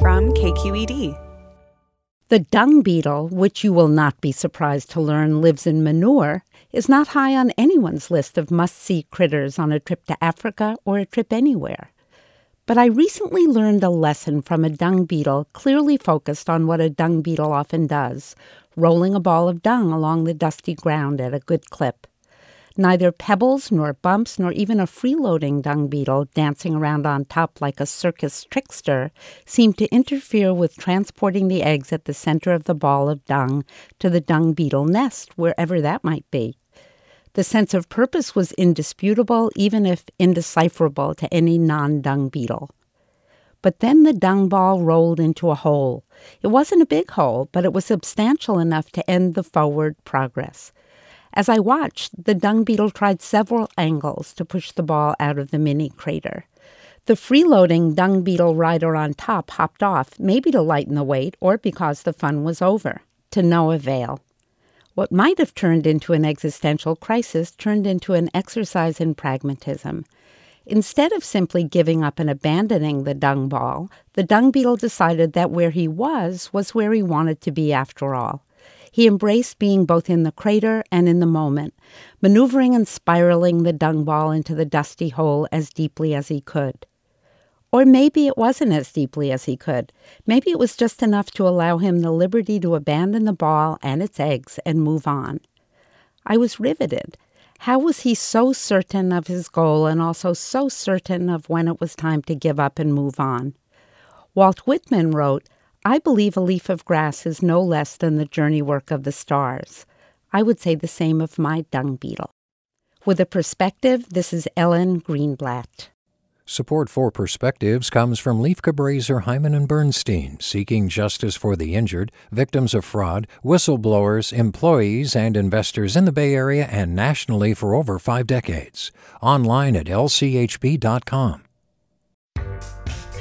from KQED. The dung beetle, which you will not be surprised to learn lives in manure, is not high on anyone's list of must see critters on a trip to Africa or a trip anywhere. But I recently learned a lesson from a dung beetle clearly focused on what a dung beetle often does rolling a ball of dung along the dusty ground at a good clip. Neither pebbles nor bumps nor even a freeloading dung beetle dancing around on top like a circus trickster seemed to interfere with transporting the eggs at the center of the ball of dung to the dung beetle nest, wherever that might be. The sense of purpose was indisputable, even if indecipherable to any non dung beetle. But then the dung ball rolled into a hole. It wasn't a big hole, but it was substantial enough to end the forward progress. As I watched, the dung beetle tried several angles to push the ball out of the mini crater. The freeloading dung beetle rider on top hopped off, maybe to lighten the weight or because the fun was over, to no avail. What might have turned into an existential crisis turned into an exercise in pragmatism. Instead of simply giving up and abandoning the dung ball, the dung beetle decided that where he was was where he wanted to be after all. He embraced being both in the crater and in the moment, maneuvering and spiraling the dung ball into the dusty hole as deeply as he could. Or maybe it wasn't as deeply as he could. Maybe it was just enough to allow him the liberty to abandon the ball and its eggs and move on. I was riveted. How was he so certain of his goal and also so certain of when it was time to give up and move on? Walt Whitman wrote, I believe a leaf of grass is no less than the journey work of the stars. I would say the same of my dung beetle. With a perspective, this is Ellen Greenblatt. Support for Perspectives comes from Cabraser, Heimann and Bernstein, seeking justice for the injured, victims of fraud, whistleblowers, employees, and investors in the Bay Area and nationally for over five decades. Online at lchb.com.